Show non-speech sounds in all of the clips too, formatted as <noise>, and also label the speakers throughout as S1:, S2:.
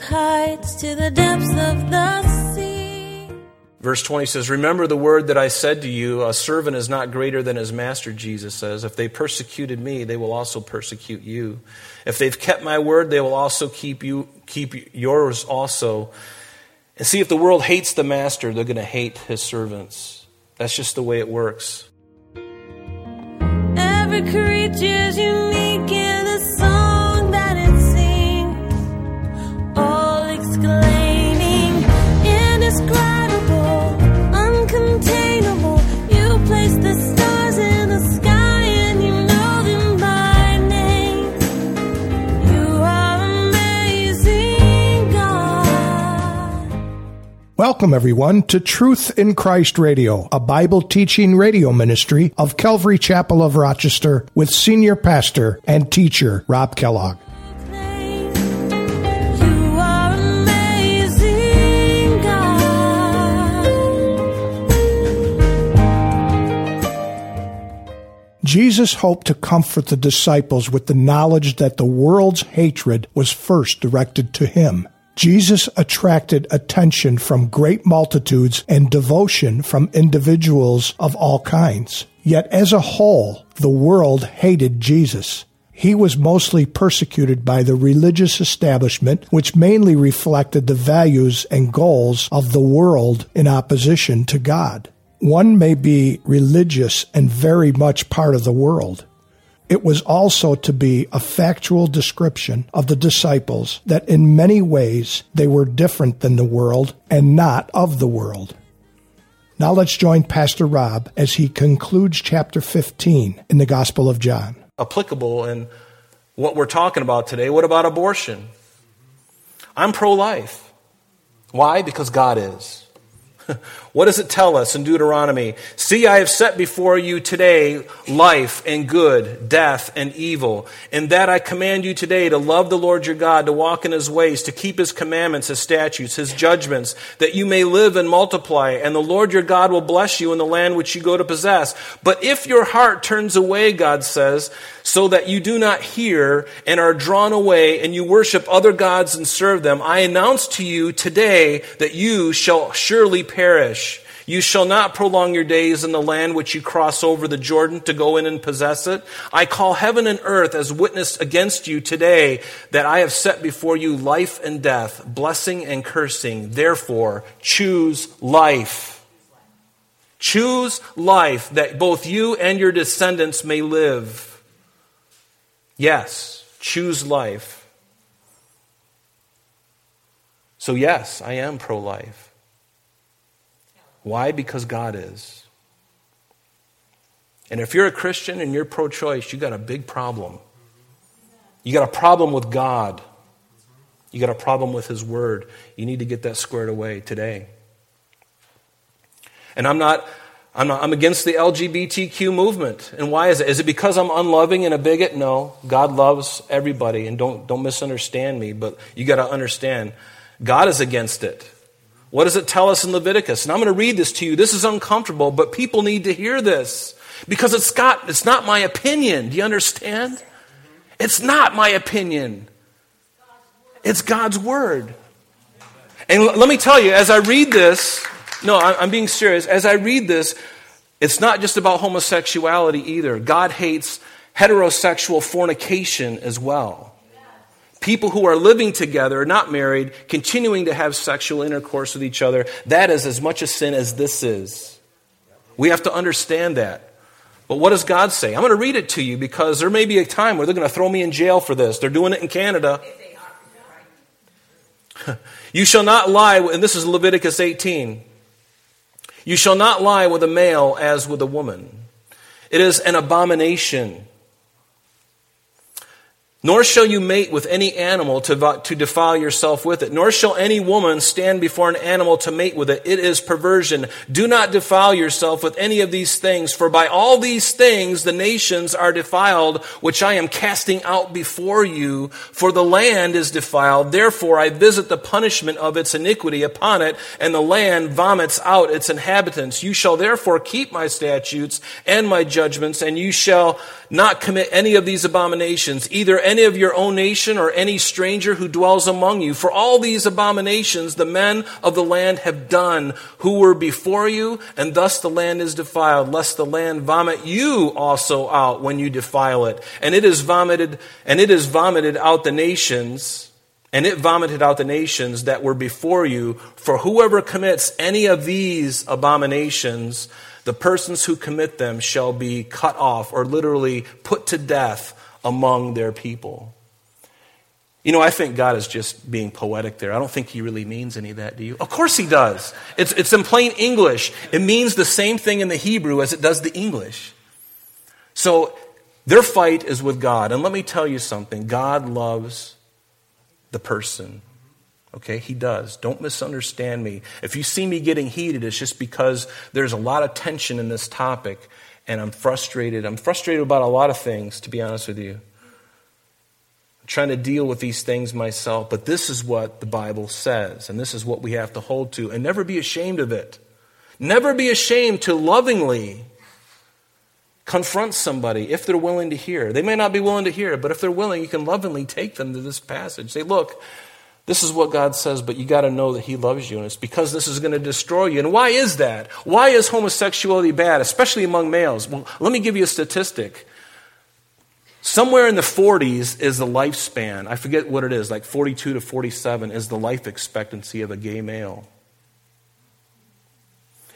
S1: with heights to the depths of the sea.
S2: Verse 20 says, Remember the word that I said to you, a servant is not greater than his master, Jesus says. If they persecuted me, they will also persecute you. If they've kept my word, they will also keep you keep yours also. And see if the world hates the master, they're going to hate his servants. That's just the way it works.
S1: Every creature's unique
S3: Welcome, everyone, to Truth in Christ Radio, a Bible teaching radio ministry of Calvary Chapel of Rochester with senior pastor and teacher Rob Kellogg. Jesus hoped to comfort the disciples with the knowledge that the world's hatred was first directed to him. Jesus attracted attention from great multitudes and devotion from individuals of all kinds. Yet as a whole, the world hated Jesus. He was mostly persecuted by the religious establishment, which mainly reflected the values and goals of the world in opposition to God. One may be religious and very much part of the world. It was also to be a factual description of the disciples that in many ways they were different than the world and not of the world. Now let's join Pastor Rob as he concludes chapter 15 in the Gospel of John.
S2: applicable in what we're talking about today. What about abortion? I'm pro life. Why? Because God is. <laughs> what does it tell us in Deuteronomy? See, I have set before you today life and good, death and evil. And that I command you today to love the Lord your God, to walk in his ways, to keep his commandments, his statutes, his judgments, that you may live and multiply. And the Lord your God will bless you in the land which you go to possess. But if your heart turns away, God says, so that you do not hear and are drawn away and you worship other gods and serve them, I announce to you today that you shall surely perish. You shall not prolong your days in the land which you cross over the Jordan to go in and possess it. I call heaven and earth as witness against you today that I have set before you life and death, blessing and cursing. Therefore, choose life. Choose life that both you and your descendants may live. Yes, choose life. So, yes, I am pro life. Why? Because God is. And if you're a Christian and you're pro choice, you got a big problem. You got a problem with God. You got a problem with His Word. You need to get that squared away today. And I'm not, I'm not, I'm against the LGBTQ movement. And why is it? Is it because I'm unloving and a bigot? No. God loves everybody. And don't, don't misunderstand me, but you got to understand God is against it. What does it tell us in Leviticus? And I'm going to read this to you. This is uncomfortable, but people need to hear this because it's got, it's not my opinion. Do you understand? It's not my opinion. It's God's word. And let me tell you, as I read this, no, I'm being serious. As I read this, it's not just about homosexuality either. God hates heterosexual fornication as well. People who are living together, not married, continuing to have sexual intercourse with each other, that is as much a sin as this is. We have to understand that. But what does God say? I'm going to read it to you because there may be a time where they're going to throw me in jail for this. They're doing it in Canada. <laughs> You shall not lie, and this is Leviticus 18. You shall not lie with a male as with a woman. It is an abomination. Nor shall you mate with any animal to, to defile yourself with it. Nor shall any woman stand before an animal to mate with it. It is perversion. Do not defile yourself with any of these things, for by all these things the nations are defiled, which I am casting out before you. For the land is defiled. Therefore I visit the punishment of its iniquity upon it, and the land vomits out its inhabitants. You shall therefore keep my statutes and my judgments, and you shall not commit any of these abominations, either any of your own nation or any stranger who dwells among you. For all these abominations the men of the land have done who were before you, and thus the land is defiled, lest the land vomit you also out when you defile it. And it is vomited, and it is vomited out the nations, and it vomited out the nations that were before you. For whoever commits any of these abominations, the persons who commit them shall be cut off or literally put to death among their people. You know, I think God is just being poetic there. I don't think he really means any of that, do you? Of course he does. It's, it's in plain English. It means the same thing in the Hebrew as it does the English. So their fight is with God. And let me tell you something God loves the person. Okay, he does. Don't misunderstand me. If you see me getting heated, it's just because there's a lot of tension in this topic and I'm frustrated. I'm frustrated about a lot of things, to be honest with you. I'm trying to deal with these things myself, but this is what the Bible says, and this is what we have to hold to, and never be ashamed of it. Never be ashamed to lovingly confront somebody if they're willing to hear. They may not be willing to hear, but if they're willing, you can lovingly take them to this passage. Say, look, this is what God says, but you got to know that He loves you, and it's because this is going to destroy you. And why is that? Why is homosexuality bad, especially among males? Well, let me give you a statistic. Somewhere in the 40s is the lifespan. I forget what it is, like 42 to 47 is the life expectancy of a gay male.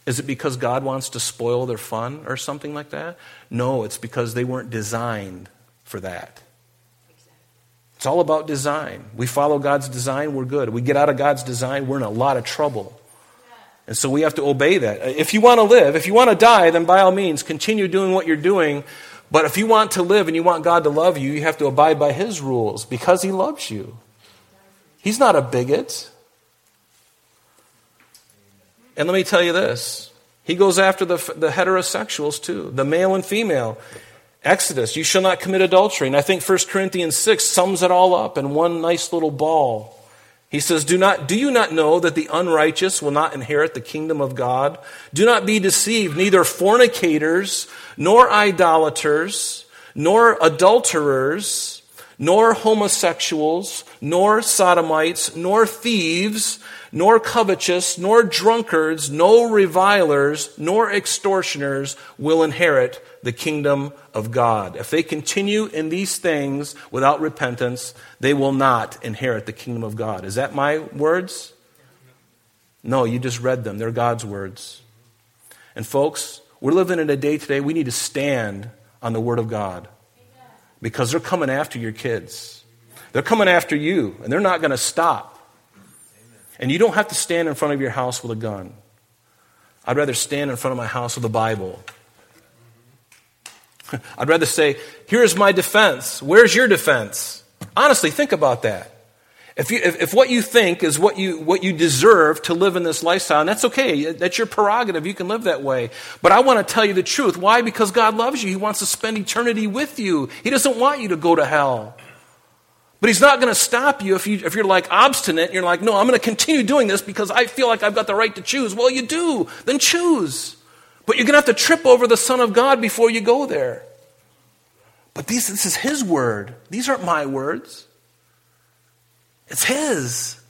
S2: Is it because God wants to spoil their fun or something like that? No, it's because they weren't designed for that. It's all about design. We follow God's design, we're good. We get out of God's design, we're in a lot of trouble. And so we have to obey that. If you want to live, if you want to die, then by all means, continue doing what you're doing. But if you want to live and you want God to love you, you have to abide by His rules because He loves you. He's not a bigot. And let me tell you this He goes after the, the heterosexuals too, the male and female. Exodus, you shall not commit adultery. And I think 1 Corinthians 6 sums it all up in one nice little ball. He says, do, not, do you not know that the unrighteous will not inherit the kingdom of God? Do not be deceived. Neither fornicators, nor idolaters, nor adulterers, nor homosexuals, nor sodomites, nor thieves, nor covetous, nor drunkards, nor revilers, nor extortioners will inherit the kingdom of God. If they continue in these things without repentance, they will not inherit the kingdom of God. Is that my words? No, you just read them. They're God's words. And folks, we're living in a day today we need to stand on the word of God because they're coming after your kids. They're coming after you, and they're not going to stop. And you don't have to stand in front of your house with a gun. I'd rather stand in front of my house with a Bible <laughs> I'd rather say, here's my defense. Where's your defense? Honestly, think about that. If, you, if, if, what you think is what you, what you deserve to live in this lifestyle, and that's okay, that's your prerogative, you can live that way. But I want to tell you the truth. Why? Because God loves you. He wants to spend eternity with you. He doesn't want you to go to hell. But He's not going to stop you if, you if you're like obstinate you're like, no, I'm going to continue doing this because I feel like I've got the right to choose. Well, you do. Then choose. But you're going to have to trip over the Son of God before you go there. But these, this is His word. These aren't my words, it's His.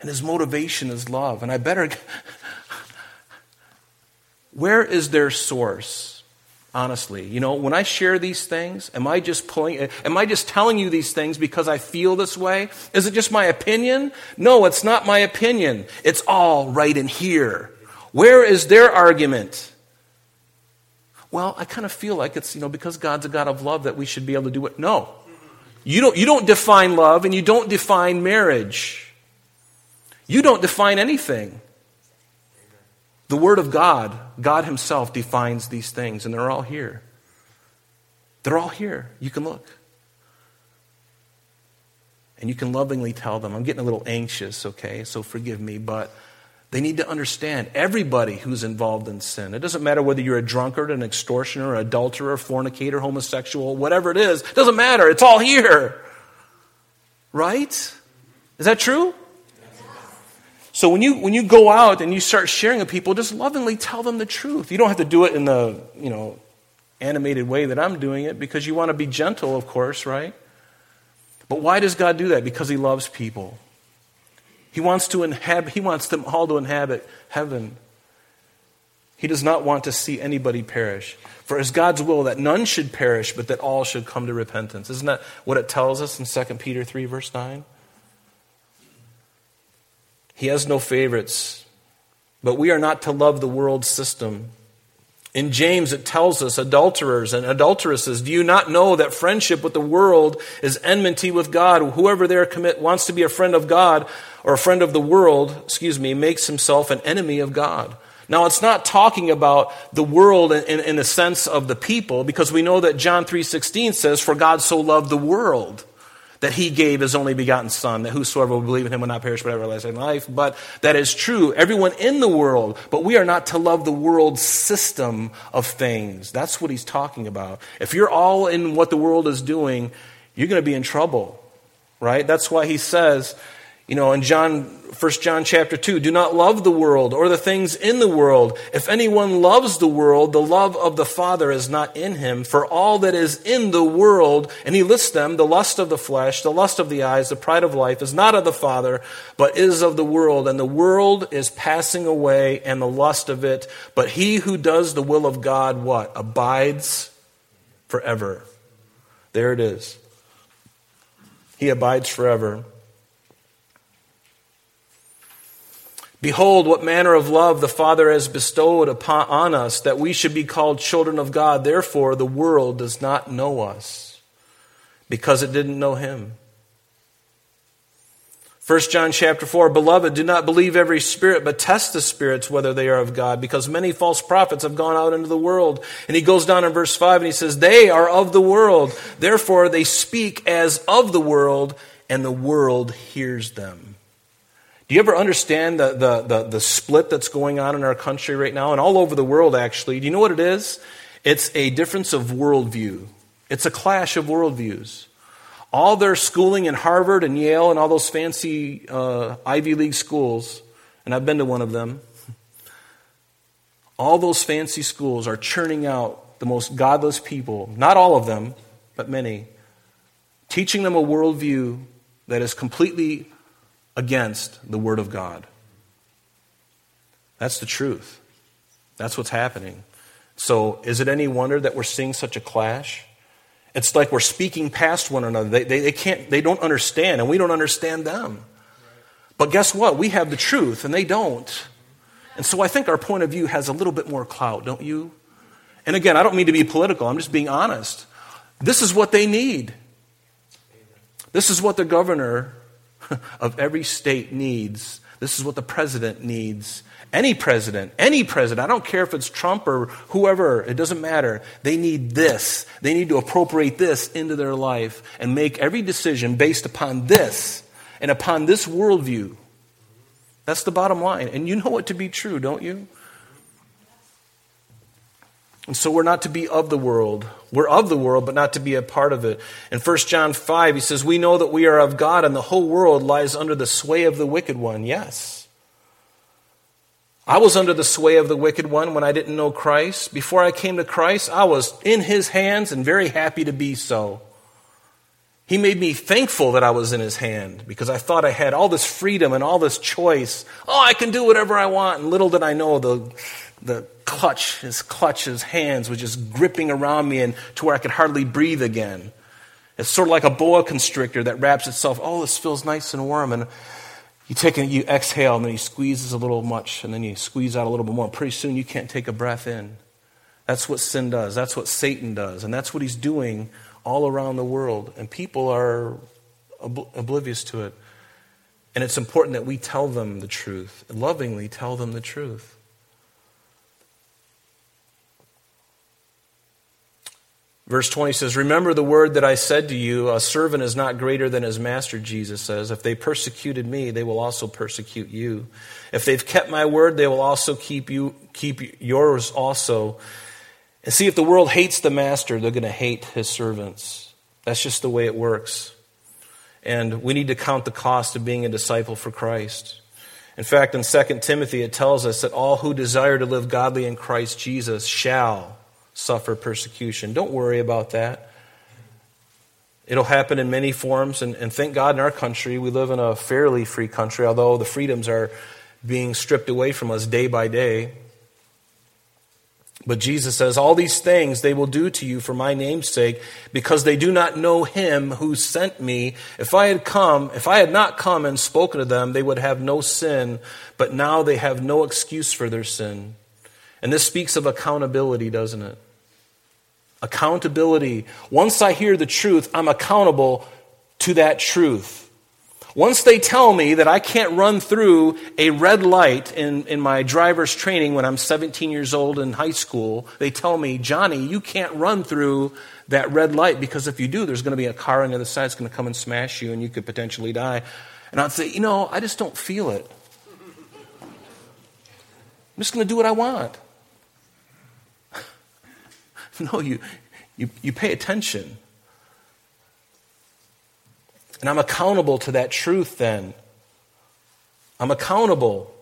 S2: And His motivation is love. And I better. Where is their source? honestly you know when i share these things am i just pulling am i just telling you these things because i feel this way is it just my opinion no it's not my opinion it's all right in here where is their argument well i kind of feel like it's you know because god's a god of love that we should be able to do it no you don't you don't define love and you don't define marriage you don't define anything the Word of God, God Himself defines these things, and they're all here. They're all here. You can look. And you can lovingly tell them, I'm getting a little anxious, okay, so forgive me, but they need to understand everybody who's involved in sin. It doesn't matter whether you're a drunkard, an extortioner, adulterer, fornicator, homosexual, whatever it is. It doesn't matter. It's all here. Right? Is that true? So when you when you go out and you start sharing with people, just lovingly tell them the truth. You don't have to do it in the, you know, animated way that I'm doing it because you want to be gentle, of course, right? But why does God do that? Because He loves people. He wants to inhabit, He wants them all to inhabit heaven. He does not want to see anybody perish. For it's God's will that none should perish, but that all should come to repentance. Isn't that what it tells us in 2 Peter 3, verse 9? He has no favorites, but we are not to love the world system. In James, it tells us, adulterers and adulteresses, do you not know that friendship with the world is enmity with God? Whoever there commit wants to be a friend of God or a friend of the world, excuse me, makes himself an enemy of God. Now, it's not talking about the world in, in, in the sense of the people, because we know that John 3.16 says, For God so loved the world that he gave his only begotten Son, that whosoever will believe in him will not perish but have everlasting life. But that is true, everyone in the world, but we are not to love the world's system of things. That's what he's talking about. If you're all in what the world is doing, you're going to be in trouble, right? That's why he says, you know, in John, 1 John chapter 2, do not love the world or the things in the world. If anyone loves the world, the love of the Father is not in him. For all that is in the world, and he lists them, the lust of the flesh, the lust of the eyes, the pride of life, is not of the Father, but is of the world. And the world is passing away and the lust of it. But he who does the will of God, what? Abides forever. There it is. He abides forever. Behold, what manner of love the Father has bestowed upon on us, that we should be called children of God. Therefore, the world does not know us, because it didn't know him. 1 John chapter 4, Beloved, do not believe every spirit, but test the spirits whether they are of God, because many false prophets have gone out into the world. And he goes down in verse 5 and he says, They are of the world. Therefore, they speak as of the world, and the world hears them. Do you ever understand the, the, the, the, split that's going on in our country right now and all over the world, actually? Do you know what it is? It's a difference of worldview, it's a clash of worldviews. All their schooling in Harvard and Yale and all those fancy uh, Ivy League schools, and I've been to one of them, all those fancy schools are churning out the most godless people, not all of them, but many, teaching them a worldview that is completely against the Word of God. That's the truth. That's what's happening. So, is it any wonder that we're seeing such a clash? It's like we're speaking past one another. They, they, they, can't, they don't understand, and we don't understand them. But guess what? We have the truth, and they don't. And so I think our point of view has a little bit more clout, don't you? And again, I don't mean to be political, I'm just being honest. This is what they need. This is what the governor <laughs> of every state needs. This is what the president needs. Any president, any president, I don't care if it's Trump or whoever, it doesn't matter. They need this. They need to appropriate this into their life and make every decision based upon this and upon this worldview. That's the bottom line. And you know it to be true, don't you? And so we're not to be of the world. We're of the world, but not to be a part of it. In 1 John 5, he says, We know that we are of God, and the whole world lies under the sway of the wicked one. Yes. I was under the sway of the wicked one when I didn't know Christ. Before I came to Christ, I was in his hands and very happy to be so. He made me thankful that I was in his hand because I thought I had all this freedom and all this choice. Oh, I can do whatever I want. And little did I know the, the clutch, his clutch, his hands was just gripping around me and to where I could hardly breathe again. It's sort of like a boa constrictor that wraps itself. Oh, this feels nice and warm. And you take it, you exhale, and then he squeezes a little much, and then you squeeze out a little bit more. Pretty soon you can't take a breath in. That's what sin does. That's what Satan does. And that's what he's doing all around the world. And people are oblivious to it. And it's important that we tell them the truth, lovingly tell them the truth. Verse 20 says, Remember the word that I said to you, a servant is not greater than his master, Jesus says. If they persecuted me, they will also persecute you. If they've kept my word, they will also keep you keep yours also. And see if the world hates the master, they're going to hate his servants. That's just the way it works. And we need to count the cost of being a disciple for Christ. In fact, in 2 Timothy, it tells us that all who desire to live godly in Christ Jesus shall suffer persecution. Don't worry about that. It'll happen in many forms, and, and thank God in our country, we live in a fairly free country, although the freedoms are being stripped away from us day by day. But Jesus says, All these things they will do to you for my name's sake, because they do not know him who sent me. If I had come, if I had not come and spoken to them, they would have no sin, but now they have no excuse for their sin. And this speaks of accountability, doesn't it? Accountability. Once I hear the truth, I'm accountable to that truth. Once they tell me that I can't run through a red light in, in my driver's training when I'm 17 years old in high school, they tell me, Johnny, you can't run through that red light because if you do, there's going to be a car on the other side that's going to come and smash you and you could potentially die. And I'd say, you know, I just don't feel it. I'm just going to do what I want. <laughs> no, you, you, you pay attention. And I'm accountable to that truth then. I'm accountable.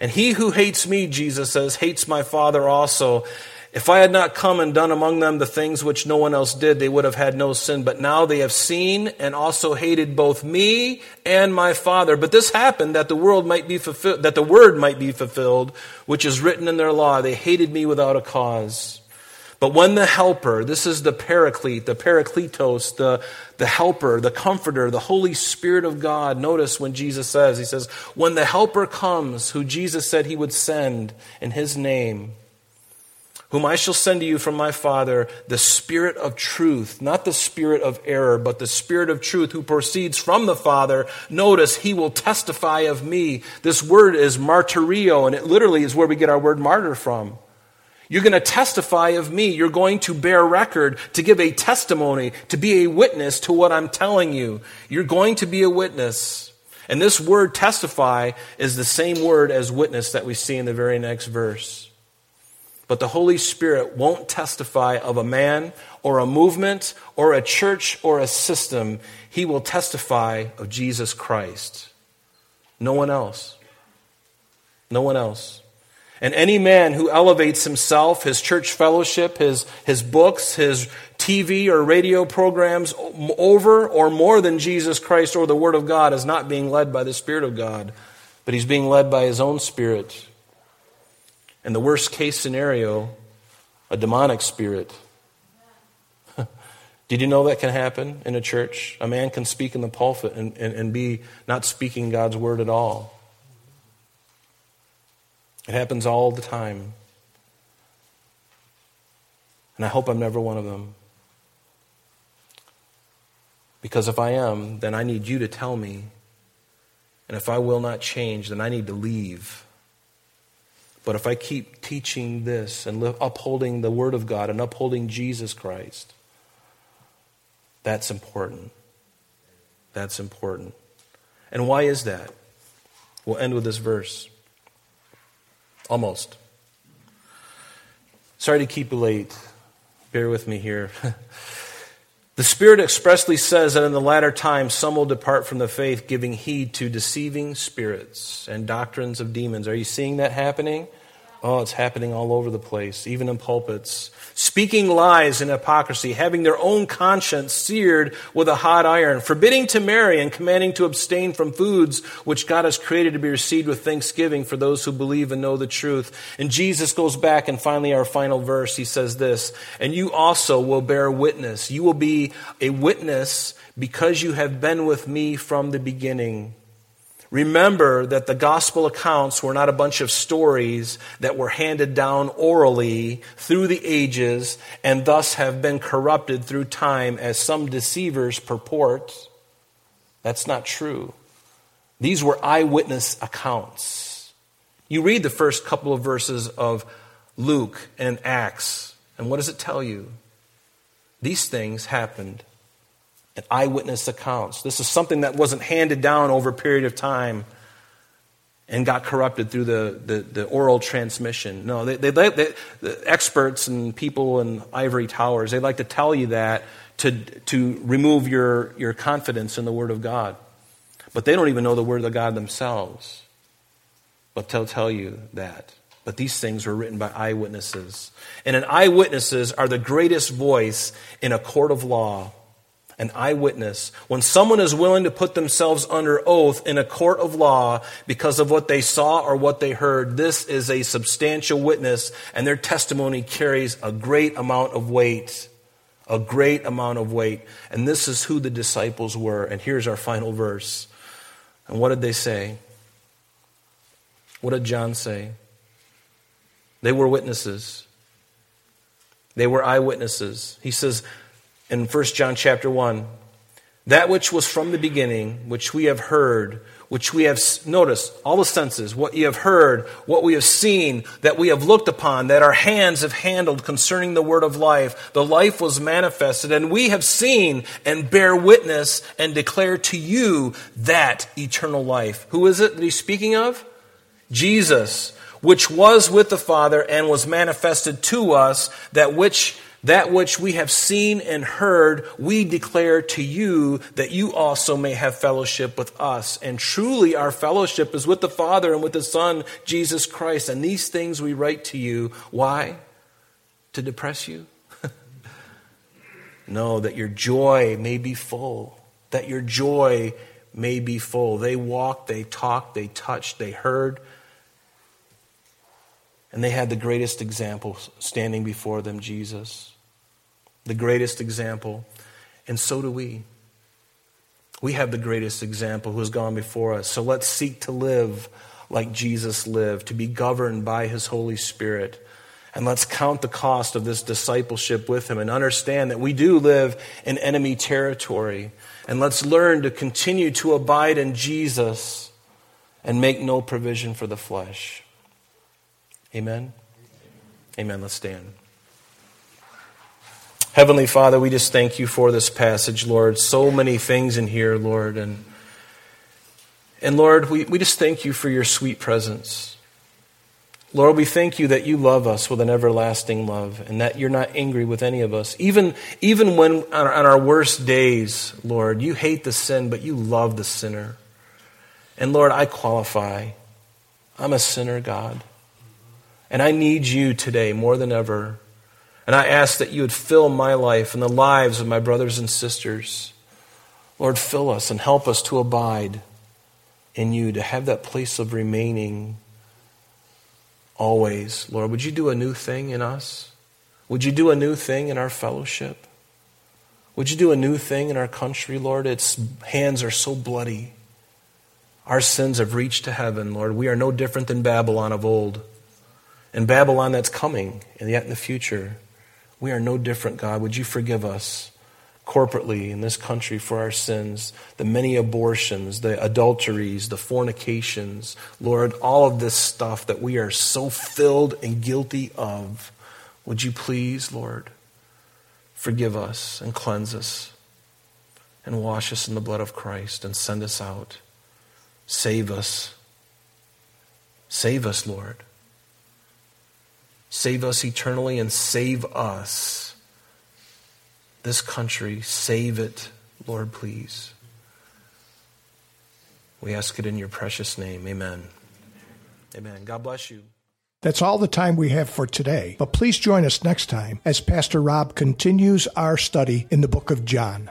S2: And he who hates me, Jesus says, hates my Father also. If I had not come and done among them the things which no one else did, they would have had no sin. But now they have seen and also hated both me and my Father. But this happened that the world might be fulfilled, that the word might be fulfilled, which is written in their law. They hated me without a cause. But when the helper, this is the paraclete, the parakletos, the, the helper, the comforter, the Holy Spirit of God. Notice when Jesus says, He says, when the helper comes, who Jesus said He would send in His name, whom I shall send to you from my Father, the Spirit of truth, not the Spirit of error, but the Spirit of truth who proceeds from the Father. Notice He will testify of me. This word is martyrio, and it literally is where we get our word martyr from. You're going to testify of me. You're going to bear record, to give a testimony, to be a witness to what I'm telling you. You're going to be a witness. And this word testify is the same word as witness that we see in the very next verse. But the Holy Spirit won't testify of a man or a movement or a church or a system. He will testify of Jesus Christ. No one else. No one else. And any man who elevates himself, his church fellowship, his, his books, his TV or radio programs over or more than Jesus Christ or the Word of God is not being led by the Spirit of God, but he's being led by his own spirit. And the worst case scenario, a demonic spirit. <laughs> Did you know that can happen in a church? A man can speak in the pulpit and, and, and be not speaking God's word at all. It happens all the time. And I hope I'm never one of them. Because if I am, then I need you to tell me. And if I will not change, then I need to leave. But if I keep teaching this and upholding the Word of God and upholding Jesus Christ, that's important. That's important. And why is that? We'll end with this verse. Almost. Sorry to keep you late. Bear with me here. <laughs> the Spirit expressly says that in the latter times some will depart from the faith, giving heed to deceiving spirits and doctrines of demons. Are you seeing that happening? Oh, it's happening all over the place, even in pulpits. Speaking lies and hypocrisy, having their own conscience seared with a hot iron, forbidding to marry and commanding to abstain from foods which God has created to be received with thanksgiving for those who believe and know the truth. And Jesus goes back and finally our final verse, he says this, and you also will bear witness. You will be a witness because you have been with me from the beginning. Remember that the gospel accounts were not a bunch of stories that were handed down orally through the ages and thus have been corrupted through time as some deceivers purport. That's not true. These were eyewitness accounts. You read the first couple of verses of Luke and Acts, and what does it tell you? These things happened and eyewitness accounts. This is something that wasn't handed down over a period of time and got corrupted through the, the, the oral transmission. No, they, they, they, the experts and people in ivory towers, they like to tell you that to, to remove your, your confidence in the Word of God. But they don't even know the Word of God themselves. But they'll tell you that. But these things were written by eyewitnesses. And an eyewitnesses are the greatest voice in a court of law. An eyewitness. When someone is willing to put themselves under oath in a court of law because of what they saw or what they heard, this is a substantial witness, and their testimony carries a great amount of weight. A great amount of weight. And this is who the disciples were. And here's our final verse. And what did they say? What did John say? They were witnesses. They were eyewitnesses. He says in 1 John chapter 1, that which was from the beginning, which we have heard, which we have noticed, all the senses, what you have heard, what we have seen, that we have looked upon, that our hands have handled concerning the word of life. The life was manifested, and we have seen and bear witness and declare to you that eternal life. Who is it that he's speaking of? Jesus which was with the Father and was manifested to us, that which that which we have seen and heard, we declare to you that you also may have fellowship with us. And truly, our fellowship is with the Father and with the Son, Jesus Christ. And these things we write to you. Why? To depress you? <laughs> no, that your joy may be full. That your joy may be full. They walked, they talked, they touched, they heard, and they had the greatest example standing before them, Jesus. The greatest example. And so do we. We have the greatest example who has gone before us. So let's seek to live like Jesus lived, to be governed by his Holy Spirit. And let's count the cost of this discipleship with him and understand that we do live in enemy territory. And let's learn to continue to abide in Jesus and make no provision for the flesh. Amen? Amen. Let's stand. Heavenly Father, we just thank you for this passage, Lord. So many things in here, Lord. And, and Lord, we, we just thank you for your sweet presence. Lord, we thank you that you love us with an everlasting love and that you're not angry with any of us. Even, even when on our, on our worst days, Lord, you hate the sin, but you love the sinner. And Lord, I qualify. I'm a sinner, God. And I need you today more than ever. And I ask that you would fill my life and the lives of my brothers and sisters. Lord, fill us and help us to abide in you, to have that place of remaining always. Lord, would you do a new thing in us? Would you do a new thing in our fellowship? Would you do a new thing in our country, Lord? Its hands are so bloody. Our sins have reached to heaven, Lord. We are no different than Babylon of old and Babylon that's coming, and yet in the future. We are no different, God. Would you forgive us corporately in this country for our sins, the many abortions, the adulteries, the fornications, Lord, all of this stuff that we are so filled and guilty of. Would you please, Lord, forgive us and cleanse us and wash us in the blood of Christ and send us out? Save us. Save us, Lord. Save us eternally and save us. This country, save it, Lord, please. We ask it in your precious name. Amen. Amen. God bless you.
S3: That's all the time we have for today, but please join us next time as Pastor Rob continues our study in the book of John.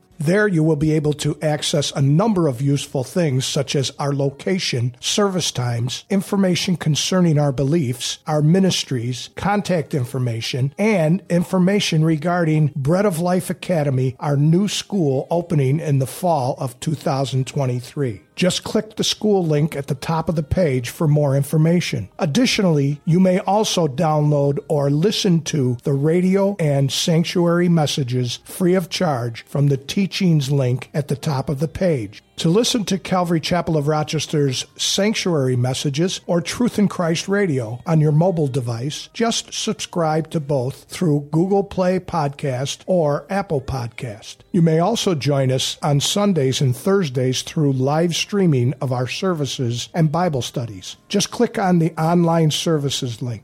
S3: There you will be able to access a number of useful things such as our location, service times, information concerning our beliefs, our ministries, contact information, and information regarding Bread of Life Academy, our new school opening in the fall of 2023. Just click the school link at the top of the page for more information. Additionally, you may also download or listen to the radio and sanctuary messages free of charge from the teachings link at the top of the page. To listen to Calvary Chapel of Rochester's sanctuary messages or Truth in Christ Radio on your mobile device, just subscribe to both through Google Play Podcast or Apple Podcast. You may also join us on Sundays and Thursdays through live streaming of our services and Bible studies. Just click on the online services link.